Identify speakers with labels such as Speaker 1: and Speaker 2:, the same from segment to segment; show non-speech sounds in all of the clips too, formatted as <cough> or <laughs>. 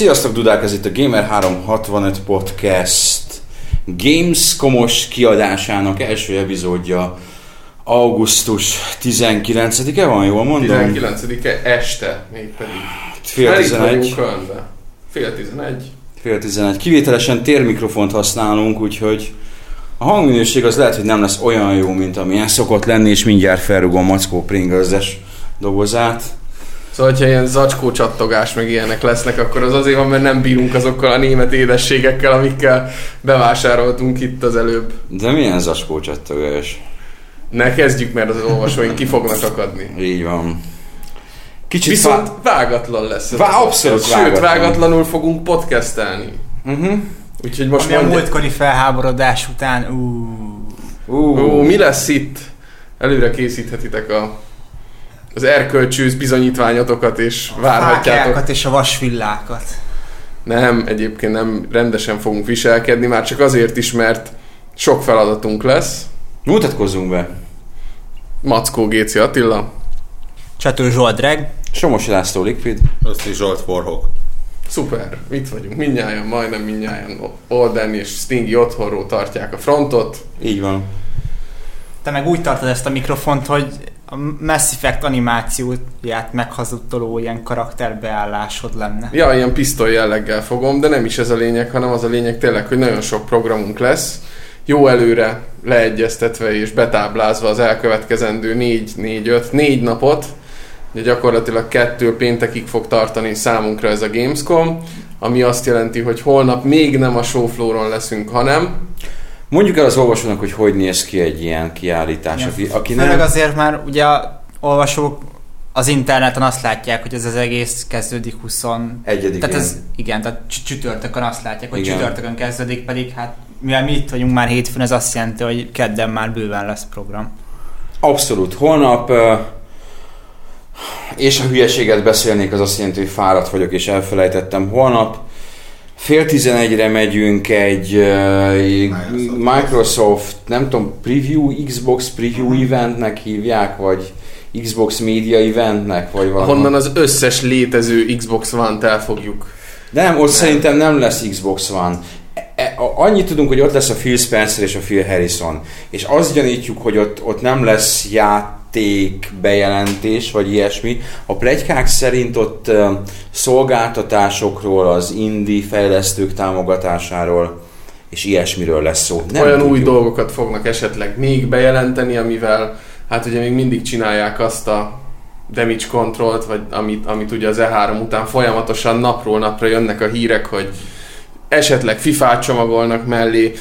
Speaker 1: Sziasztok, Dudák! Ez itt a Gamer365 Podcast. Gamescomos kiadásának első epizódja augusztus 19-e van, jól mondom?
Speaker 2: 19-e este.
Speaker 1: Fél
Speaker 2: itt
Speaker 1: 11.
Speaker 2: vagyunk Kölnbe. Fél 11.
Speaker 1: Fél 11. Kivételesen térmikrofont használunk, úgyhogy a hangminőség az lehet, hogy nem lesz olyan jó, mint amilyen szokott lenni, és mindjárt felrugom Mackó Pringles-es dobozát.
Speaker 2: Szóval, hogyha ilyen zacskó csattogás meg ilyenek lesznek, akkor az azért van, mert nem bírunk azokkal a német édességekkel, amikkel bevásároltunk itt az előbb.
Speaker 1: De milyen zacskó csattogás?
Speaker 2: Ne kezdjük, mert az olvasóink ki fognak akadni.
Speaker 1: Így van. Kicsit
Speaker 2: Viszont
Speaker 1: fá...
Speaker 2: vágatlan lesz.
Speaker 1: Vá-
Speaker 2: a
Speaker 1: abszolút
Speaker 2: Sőt,
Speaker 1: vágatlan.
Speaker 2: vágatlanul fogunk podcastelni.
Speaker 1: Uh-huh.
Speaker 2: Úgyhogy most
Speaker 3: Ami a
Speaker 2: mondja...
Speaker 3: múltkori felháborodás után, ú,
Speaker 1: Uh.
Speaker 2: Ó, mi lesz itt? Előre készíthetitek a az erkölcsűz bizonyítványotokat, és várhatjátok.
Speaker 3: fákjákat és a vasvillákat.
Speaker 2: Nem, egyébként nem rendesen fogunk viselkedni, már csak azért is, mert sok feladatunk lesz.
Speaker 1: Mutatkozzunk be.
Speaker 2: Mackó Géci Attila.
Speaker 3: Csató Zsoldreg.
Speaker 1: Somos László Liquid.
Speaker 4: Is Zsolt Forhok.
Speaker 2: Szuper, itt vagyunk, mindnyájan, majdnem mindnyájan. Olden és Stingy otthonról tartják a frontot.
Speaker 1: Így van.
Speaker 3: Te meg úgy tartod ezt a mikrofont, hogy a Mass Effect animációját meghazudtoló ilyen karakterbeállásod lenne.
Speaker 2: Ja, ilyen pisztoly jelleggel fogom, de nem is ez a lényeg, hanem az a lényeg tényleg, hogy nagyon sok programunk lesz. Jó előre leegyeztetve és betáblázva az elkövetkezendő 4, 4, 5, 4 napot. Ugye gyakorlatilag kettő péntekig fog tartani számunkra ez a Gamescom, ami azt jelenti, hogy holnap még nem a showflooron leszünk, hanem
Speaker 1: Mondjuk el az olvasónak, hogy hogy néz ki egy ilyen kiállítás. Aki, aki
Speaker 3: Főleg
Speaker 1: nem...
Speaker 3: azért már ugye a olvasók az interneten azt látják, hogy ez az egész kezdődik 20...
Speaker 1: Egyedikén.
Speaker 3: Tehát ez, igen, tehát csü- csütörtökön azt látják, hogy
Speaker 1: Igen.
Speaker 3: csütörtökön kezdődik, pedig hát mivel mi itt vagyunk már hétfőn, ez azt jelenti, hogy kedden már bőven lesz program.
Speaker 1: Abszolút. Holnap és a hülyeséget beszélnék, az azt jelenti, hogy fáradt vagyok és elfelejtettem. Holnap fél tizenegyre megyünk egy
Speaker 4: Microsoft.
Speaker 1: Microsoft, nem tudom, preview, Xbox preview eventnek hívják, vagy Xbox Media eventnek, vagy valami.
Speaker 2: honnan az összes létező Xbox One-t elfogjuk.
Speaker 1: De nem, ott
Speaker 2: Nem.
Speaker 1: szerintem nem lesz Xbox One. E- Annyit tudunk, hogy ott lesz a Phil Spencer és a Phil Harrison. És azt gyanítjuk, hogy ott, ott nem lesz játék bejelentés, vagy ilyesmi. A plegykák szerint ott szolgáltatásokról, az indie fejlesztők támogatásáról és ilyesmiről lesz szó. Nem
Speaker 2: Olyan új
Speaker 1: tudjuk.
Speaker 2: dolgokat fognak esetleg még bejelenteni, amivel hát ugye még mindig csinálják azt a damage controlt, vagy amit, amit ugye az E3 után folyamatosan napról napra jönnek a hírek, hogy esetleg FIFA-t csomagolnak mellé,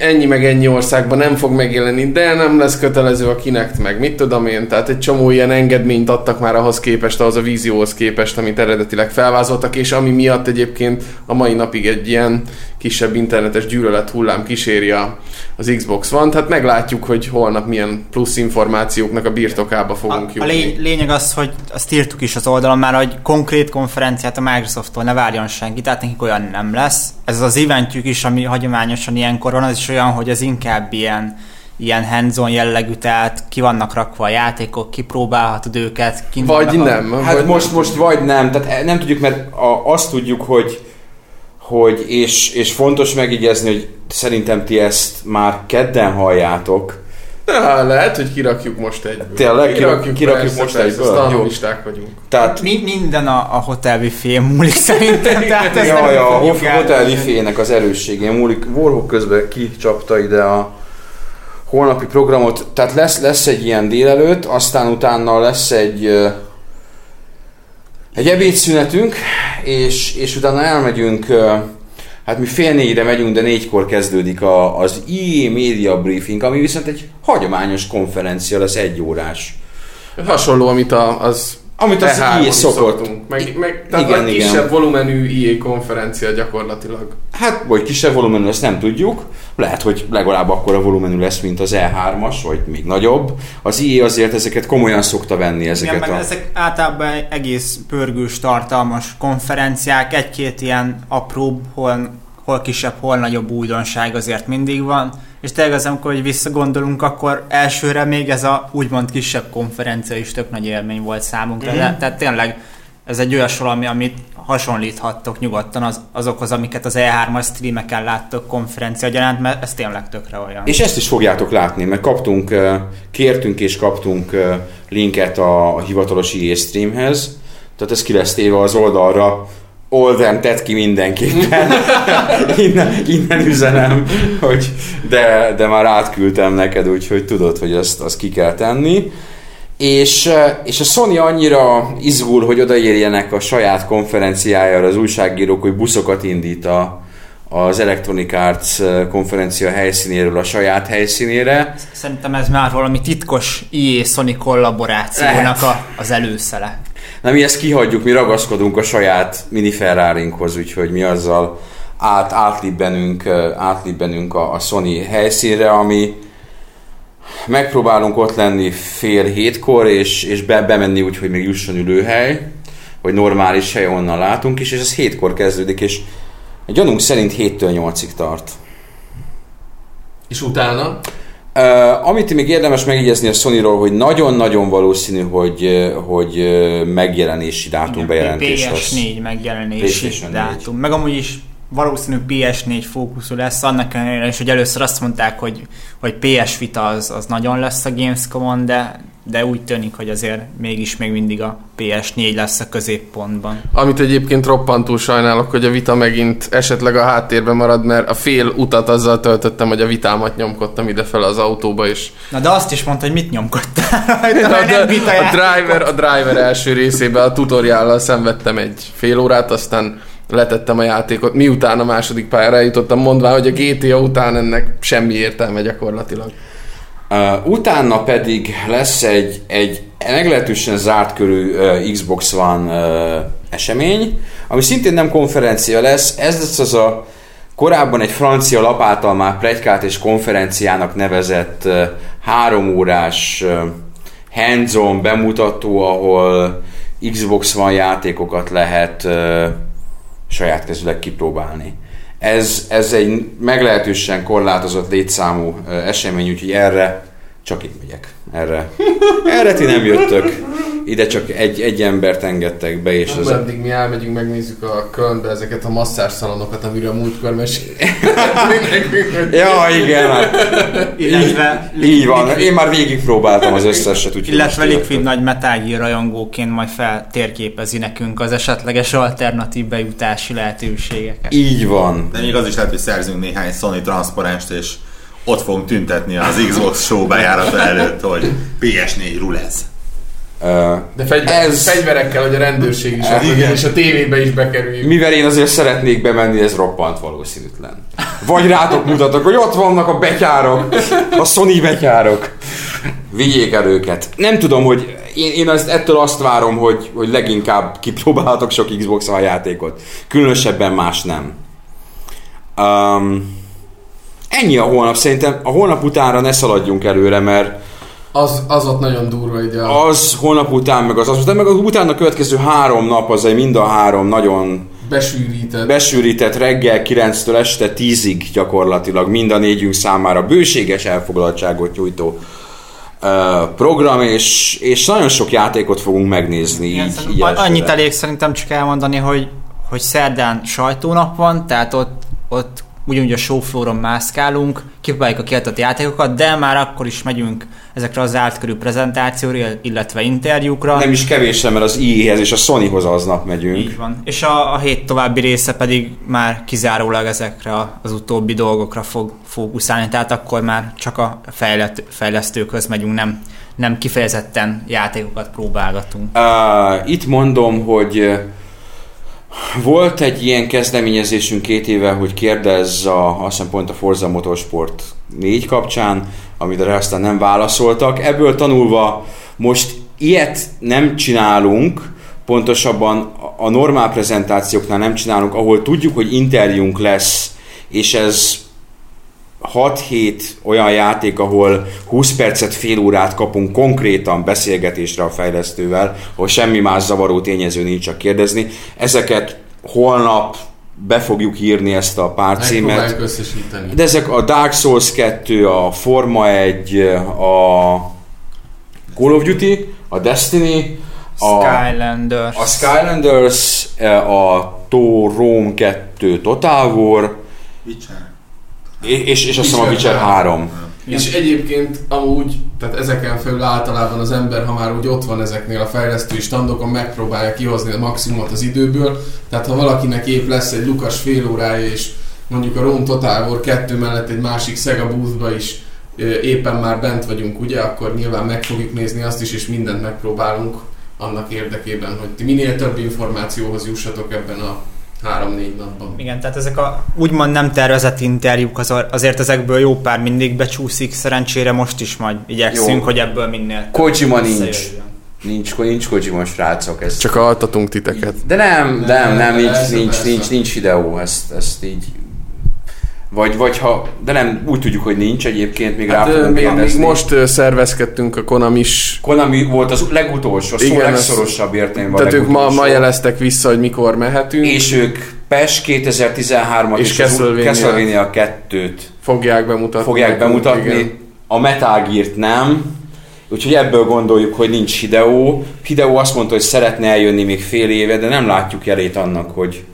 Speaker 2: ennyi meg ennyi országban nem fog megjelenni, de nem lesz kötelező a Kinect meg, mit tudom én, tehát egy csomó ilyen engedményt adtak már ahhoz képest, ahhoz a vízióhoz képest, amit eredetileg felvázoltak, és ami miatt egyébként a mai napig egy ilyen kisebb internetes gyűlölet hullám kíséri a, az Xbox One, tehát meglátjuk, hogy holnap milyen plusz információknak a birtokába
Speaker 3: A,
Speaker 2: fogunk
Speaker 3: a
Speaker 2: jutni.
Speaker 3: lény, lényeg az, hogy azt írtuk is az oldalon már, hogy konkrét konferenciát a Microsofttól ne várjon senki, tehát nekik olyan nem lesz. Ez az eventjük is, ami hagyományosan ilyenkor van, az is olyan, hogy ez inkább ilyen ilyen hands-on jellegű, tehát ki vannak rakva a játékok, kipróbálhatod őket. kint
Speaker 2: Vagy
Speaker 3: vannak a-
Speaker 2: nem.
Speaker 1: Hát
Speaker 2: vagy
Speaker 1: most, most vagy nem, tehát nem tudjuk, mert a, azt tudjuk, hogy, hogy és, és fontos megjegyezni, hogy szerintem ti ezt már kedden halljátok,
Speaker 2: Ja, lehet, hogy kirakjuk most egyből.
Speaker 1: Tényleg? Kirak- kirakjuk
Speaker 2: persze,
Speaker 1: most
Speaker 2: persze,
Speaker 1: egyből?
Speaker 2: sztalmisták vagyunk.
Speaker 1: tehát
Speaker 3: Mi, minden a, a hotel büfén múlik <laughs> szerintem, tehát ez
Speaker 1: Ja,
Speaker 3: nem
Speaker 1: ja, a hotel wifi-nek az erősségén múlik. Warhawk közben kicsapta ide a holnapi programot. Tehát lesz, lesz egy ilyen délelőtt, aztán utána lesz egy egy ebédszünetünk, és, és utána elmegyünk, hát mi fél négyre megyünk, de négykor kezdődik a, az EA Media Briefing, ami viszont egy hagyományos konferencia lesz, egy órás.
Speaker 2: Hasonló, amit a, az
Speaker 1: Amit az
Speaker 2: E3-on
Speaker 1: EA
Speaker 2: is
Speaker 1: szokott.
Speaker 2: szoktunk. Meg, meg, tehát
Speaker 1: Igen,
Speaker 2: igen,
Speaker 1: igen.
Speaker 2: kisebb volumenű EA konferencia gyakorlatilag.
Speaker 1: Hát, vagy kisebb volumenű, ezt nem tudjuk. lehet, hogy legalább akkor a volumenű lesz, mint az E3-as, vagy még nagyobb. Az IE azért ezeket komolyan szokta venni ezeket
Speaker 3: Igen, meg
Speaker 1: a...
Speaker 3: ezek általában egész pörgős, tartalmas konferenciák, egy-két ilyen apróbb, hol, hol kisebb, hol nagyobb újdonság azért mindig van. És tényleg az, amikor hogy visszagondolunk, akkor elsőre még ez a úgymond kisebb konferencia is tök nagy élmény volt számunkra. Mm-hmm. De, tehát tényleg ez egy olyas valami, amit hasonlíthattok nyugodtan az, azokhoz, amiket az E3-as streameken láttok konferencia gyanánt, mert ez tényleg tökre olyan.
Speaker 1: És ezt is fogjátok látni, mert kaptunk, kértünk és kaptunk linket a hivatalos EA streamhez, tehát ez ki lesz téve az oldalra, Olden tett ki mindenképpen. <laughs> innen, innen üzenem, hogy de, de már átküldtem neked, úgyhogy tudod, hogy ezt azt ki kell tenni. És, eh, és a Sony annyira izgul, hogy odaérjenek a saját konferenciájára az újságírók, hogy buszokat indít a, az Electronic Arts eh, konferencia helyszínéről a saját helyszínére.
Speaker 3: Szerintem ez már valami titkos EA-Sony kollaborációnak a, az előszele.
Speaker 1: Na mi ezt kihagyjuk, mi ragaszkodunk a saját mini Ferrarinkhoz, úgyhogy mi azzal át, átlibbenünk, átlibbenünk a, a Sony helyszínre, ami megpróbálunk ott lenni fél hétkor, és, és be, bemenni úgy, hogy még jusson ülőhely, hogy normális hely onnan látunk is, és ez hétkor kezdődik, és a gyanunk szerint 7-től 8-ig tart.
Speaker 2: És utána?
Speaker 1: Uh, amit még érdemes megjegyezni a Sony-ról, hogy nagyon-nagyon valószínű, hogy, hogy megjelenési dátum bejelentés lesz.
Speaker 3: PS4 megjelenési dátum. Meg amúgy is valószínű PS4 fókuszú lesz, annak ellenére is, hogy először azt mondták, hogy, hogy PS Vita az, az nagyon lesz a Gamescom-on, de, de úgy tűnik, hogy azért mégis még mindig a PS4 lesz a középpontban.
Speaker 2: Amit egyébként roppantul sajnálok, hogy a vita megint esetleg a háttérben marad, mert a fél utat azzal töltöttem, hogy a vitámat nyomkodtam ide fel az autóba, és...
Speaker 3: Na de azt is mondta, hogy mit nyomkodtál <laughs>
Speaker 2: a, a, a, driver, a driver első részében a tutoriállal szenvedtem egy fél órát, aztán letettem a játékot, miután a második pályára jutottam, mondván, hogy a GTA után ennek semmi értelme gyakorlatilag.
Speaker 1: Utána pedig lesz egy, egy meglehetősen zárt körű uh, Xbox One uh, esemény, ami szintén nem konferencia lesz, ez lesz az a korábban egy francia lap által már plegykált és konferenciának nevezett uh, három órás uh, hands-on bemutató, ahol Xbox One játékokat lehet uh, saját kezüleg kipróbálni. Ez, ez egy meglehetősen korlátozott létszámú esemény, úgyhogy erre csak itt megyek. Erre. Erre ti nem jöttök. Ide csak egy, egy embert engedtek be, és
Speaker 2: az... Addig mi elmegyünk, megnézzük a Kölnbe ezeket a masszárszalonokat, amiről múltkor <laughs>
Speaker 1: Ja, igen. Hát. Illetve... Így, így van. Én már végigpróbáltam az összeset. Úgy
Speaker 3: illetve Liquid nagy metági rajongóként majd feltérképezi nekünk az esetleges alternatív bejutási lehetőségeket.
Speaker 1: Így van.
Speaker 4: De még az is lehet, hogy szerzünk néhány Sony transzparenst, és ott fogunk tüntetni az Xbox show bejárata előtt, hogy PS4 rulez.
Speaker 2: De fegyver, ez... fegyverekkel, hogy a rendőrség is uh, igen. és a tévébe is bekerüljünk.
Speaker 1: Mivel én azért szeretnék bemenni, ez roppant valószínűtlen. Vagy rátok mutatok, hogy ott vannak a betyárok, a Sony betyárok. Vigyék el őket. Nem tudom, hogy én, én azt, ettől azt várom, hogy, hogy leginkább kipróbálhatok sok Xbox a játékot. Különösebben más nem. Um, ennyi a holnap. Szerintem a holnap utánra ne szaladjunk előre, mert
Speaker 2: az, az ott nagyon durva ide.
Speaker 1: Az holnap után, meg az, az után, meg az utána a következő három nap, az egy mind a három nagyon
Speaker 2: besűrített.
Speaker 1: besűrített reggel 9-től este 10-ig gyakorlatilag mind a négyünk számára bőséges elfoglaltságot nyújtó uh, program, és, és nagyon sok játékot fogunk megnézni. Igen, így, így
Speaker 3: annyit elég szerintem csak elmondani, hogy, hogy szerdán sajtónap van, tehát ott, ott ugyanúgy a showflooron mászkálunk, kipróbáljuk a kiadott játékokat, de már akkor is megyünk ezekre az zárt körű prezentációra, illetve interjúkra.
Speaker 1: Nem is kevésre, mert az IE-hez és a Sonyhoz aznap megyünk.
Speaker 3: Így van. És a, a hét további része pedig már kizárólag ezekre az utóbbi dolgokra fog fókuszálni, tehát akkor már csak a fejlett, fejlesztőkhöz megyünk, nem, nem kifejezetten játékokat próbálgatunk.
Speaker 1: Uh, itt mondom, hogy volt egy ilyen kezdeményezésünk két éve, hogy kérdezz a, azt hiszem pont a Forza Motorsport 4 kapcsán, amire aztán nem válaszoltak. Ebből tanulva most ilyet nem csinálunk, pontosabban a normál prezentációknál nem csinálunk, ahol tudjuk, hogy interjúnk lesz, és ez 6-7 olyan játék, ahol 20 percet, fél órát kapunk konkrétan beszélgetésre a fejlesztővel, ahol semmi más zavaró tényező nincs csak kérdezni. Ezeket holnap be fogjuk írni ezt a pár címet. De ezek a Dark Souls 2, a Forma 1, a Call of Duty, a Destiny, a,
Speaker 3: Skylanders.
Speaker 1: a Skylanders, a Thor Rome 2 Total War,
Speaker 4: Witcher.
Speaker 1: És, és, azt hiszem a
Speaker 2: Witcher
Speaker 1: Witcher 3.
Speaker 2: És egyébként amúgy, tehát ezeken felül általában az ember, ha már úgy ott van ezeknél a fejlesztői standokon, megpróbálja kihozni a maximumot az időből. Tehát ha valakinek épp lesz egy lukas fél órája, és mondjuk a Rome Total War 2 mellett egy másik Sega boothba is éppen már bent vagyunk, ugye, akkor nyilván meg fogjuk nézni azt is, és mindent megpróbálunk annak érdekében, hogy ti minél több információhoz jussatok ebben a 3-4 napban.
Speaker 3: Igen, tehát ezek a úgymond nem tervezett interjúk, az, azért ezekből jó pár mindig becsúszik, szerencsére most is majd igyekszünk,
Speaker 1: Jó.
Speaker 3: hogy ebből minél
Speaker 1: Kojima nincs. Nincs, nincs Kojima srácok. Ez.
Speaker 2: Csak altatunk titeket.
Speaker 1: De nem, nem, nem, nincs,
Speaker 2: persze,
Speaker 1: nincs,
Speaker 2: persze.
Speaker 1: nincs, nincs videó, ezt, ezt így... Vagy, vagy ha, de nem, úgy tudjuk, hogy nincs egyébként, még rá
Speaker 2: Hát, ö,
Speaker 1: fogunk
Speaker 2: még, még most szervezkedtünk a Konamis
Speaker 1: Konami volt az legutolsó, a szó
Speaker 2: Igen,
Speaker 1: legszorosabb értelemben a
Speaker 2: Tehát ők ma, ma jeleztek vissza, hogy mikor mehetünk.
Speaker 1: És ők PES 2013-at
Speaker 2: És
Speaker 1: és,
Speaker 2: Castlevania.
Speaker 1: Castlevania 2-t
Speaker 2: fogják bemutatni.
Speaker 1: fogják bemutatni.
Speaker 2: igen.
Speaker 1: A Metal Gear-t nem. Úgyhogy ebből gondoljuk, hogy nincs Hideo. Hideo azt mondta, hogy szeretne eljönni még fél éve, de nem látjuk jelét annak, hogy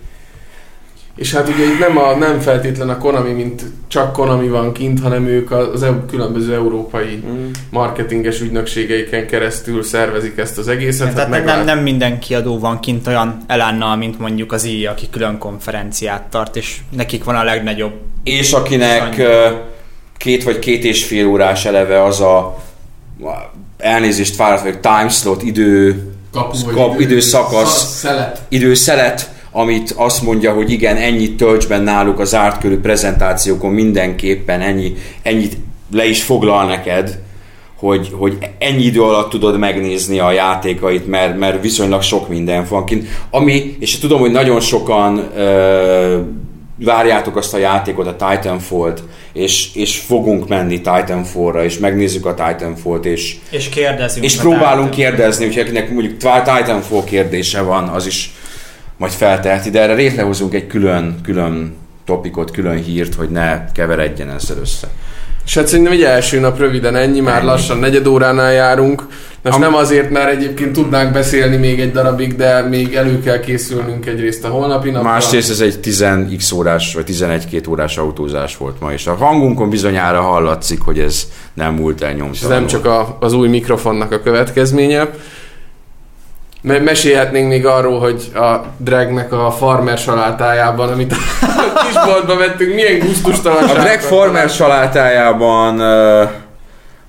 Speaker 2: És hát ugye itt nem, a, nem feltétlen a Konami, mint csak Konami van kint, hanem ők az eu, különböző európai
Speaker 1: Mm.
Speaker 2: marketinges ügynökségeiken keresztül szervezik ezt az egészet. hát
Speaker 3: Tehát nem, nem minden kiadó van kint olyan elánnal, mint mondjuk az IA, aki külön konferenciát tart, és nekik van a legnagyobb.
Speaker 1: és akinek ö, két vagy két és fél órás eleve az a elnézést fáradt vagyok, time slot, idő,
Speaker 2: kapu, vagy
Speaker 1: kap- időszakasz.
Speaker 2: Sz- Szelet.
Speaker 1: időszelet, amit azt mondja, hogy igen, ennyit tölts be náluk az ártkörű prezentációkon mindenképpen, ennyi, ennyit le is foglal neked, hogy, hogy ennyi idő alatt tudod megnézni a játékait, mert, mert viszonylag sok minden van kint. Ami, és tudom, hogy nagyon sokan ö, várjátok azt a játékot, a Titanfall-t, és, és fogunk menni Titanfall-ra, és megnézzük a Titanfall-t, és,
Speaker 3: És kérdezünk.
Speaker 1: és próbálunk kérdezni, úgyhogy akinek mondjuk Titanfall kérdése van, az is majd felteheti, de erre létrehozunk egy külön, külön topikot, külön hírt, hogy ne keveredjen ezzel össze.
Speaker 2: És hát szerintem egy első nap röviden ennyi, már
Speaker 1: Ennyi.
Speaker 2: lassan negyed óránál járunk. Most
Speaker 1: Am-
Speaker 2: nem azért, mert egyébként tudnánk beszélni még egy darabig, de még elő kell készülnünk egyrészt a holnapi napra.
Speaker 1: Másrészt ez egy 10x órás, vagy 11-2 órás autózás volt ma, és a hangunkon bizonyára hallatszik, hogy ez nem múlt el
Speaker 2: És ez
Speaker 1: nyomtalanul.
Speaker 2: nem csak a, az új mikrofonnak a következménye. Me- mesélhetnénk még arról, hogy a dragnek a farmer salátájában, amit a <laughs> kisboltba vettünk, milyen gusztustalan
Speaker 1: A Greg Farmer salátájában uh,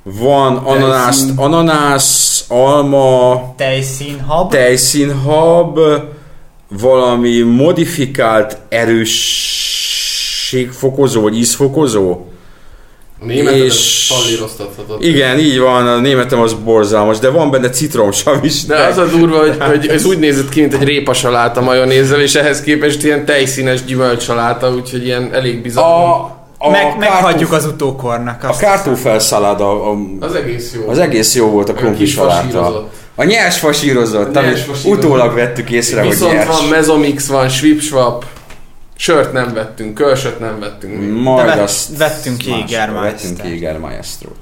Speaker 1: van ananász, ananász, alma,
Speaker 3: Tejszínhab.
Speaker 1: tejszínhab, valami modifikált erősségfokozó, vagy ízfokozó.
Speaker 2: A németet
Speaker 1: és-. Igen, így van, a németem az borzalmas, de van benne citromsav is.
Speaker 2: De az a durva, hogy, hogy ez úgy nézett ki, mint egy répasaláta majonézzel, és ehhez képest ilyen tejszínes gyümölcsaláta, úgyhogy ilyen elég bizarr.
Speaker 1: A, a
Speaker 3: Meg,
Speaker 1: kártóf-
Speaker 3: meghagyjuk az utókornak.
Speaker 1: A
Speaker 3: Azt
Speaker 1: kártófel szaláda, a,
Speaker 2: Az egész jó.
Speaker 1: az egész jó volt a krumpli saláta. A nyers fasírozott,
Speaker 2: A nyers fasírozott.
Speaker 1: utólag vettük észre, hogy
Speaker 2: Viszont
Speaker 1: nyers.
Speaker 2: van Mezomix, van Schwipschwap, sört nem vettünk, kölsöt nem vettünk még.
Speaker 1: Majd
Speaker 3: De vett-
Speaker 1: azt
Speaker 3: vettünk
Speaker 1: máskor
Speaker 3: Jägermeistert.
Speaker 1: Vettünk Jägermeistert.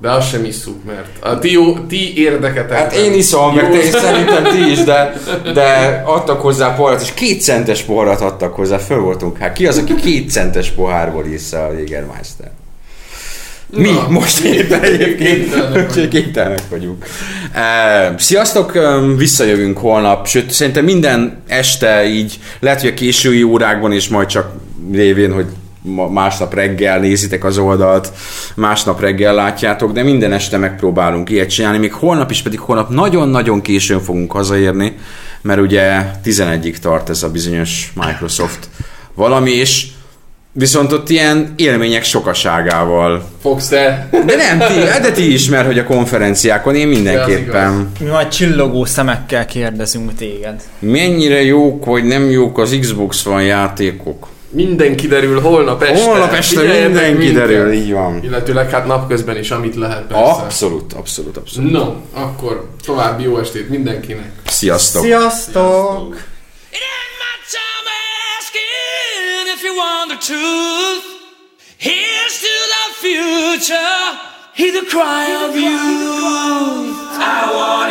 Speaker 2: De azt sem isszuk, mert a ti, jó, ti érdeketek.
Speaker 1: Hát én iszom, meg te is szerintem ti is, de, <laughs> de adtak hozzá poharat, és két centes poharat adtak hozzá, föl voltunk. Hát ki az, aki két centes pohárból iszza a Jägermeister? Mi
Speaker 2: Na,
Speaker 1: most éppen egyébként?
Speaker 2: kénytelenek
Speaker 1: vagyunk. Sziasztok, visszajövünk holnap, sőt szerintem minden este így, lehet, hogy a késői órákban is majd csak lévén, hogy másnap reggel nézitek az oldalt, másnap reggel látjátok, de minden este megpróbálunk ilyet csinálni, még holnap is, pedig holnap nagyon-nagyon későn fogunk hazaérni, mert ugye 11-ig tart ez a bizonyos Microsoft valami, és viszont ott ilyen élmények sokaságával
Speaker 2: Fogsz te?
Speaker 1: de nem, ti, de ti is, mert hogy a konferenciákon én mindenképpen.
Speaker 3: Mi majd csillogó szemekkel kérdezünk téged.
Speaker 1: Mennyire jók vagy nem jók az Xbox van játékok?
Speaker 2: Minden kiderül holnap este.
Speaker 1: Holnap este
Speaker 2: Figyeljetek
Speaker 1: minden
Speaker 2: minket.
Speaker 1: kiderül, így van.
Speaker 2: Illetőleg hát napközben is, amit lehet persze.
Speaker 1: Abszolút, abszolút, abszolút.
Speaker 2: No, akkor további jó estét mindenkinek.
Speaker 1: Sziasztok!
Speaker 3: Sziasztok!
Speaker 5: It you want the truth. Here's to the future. Hear the cry of youth. I want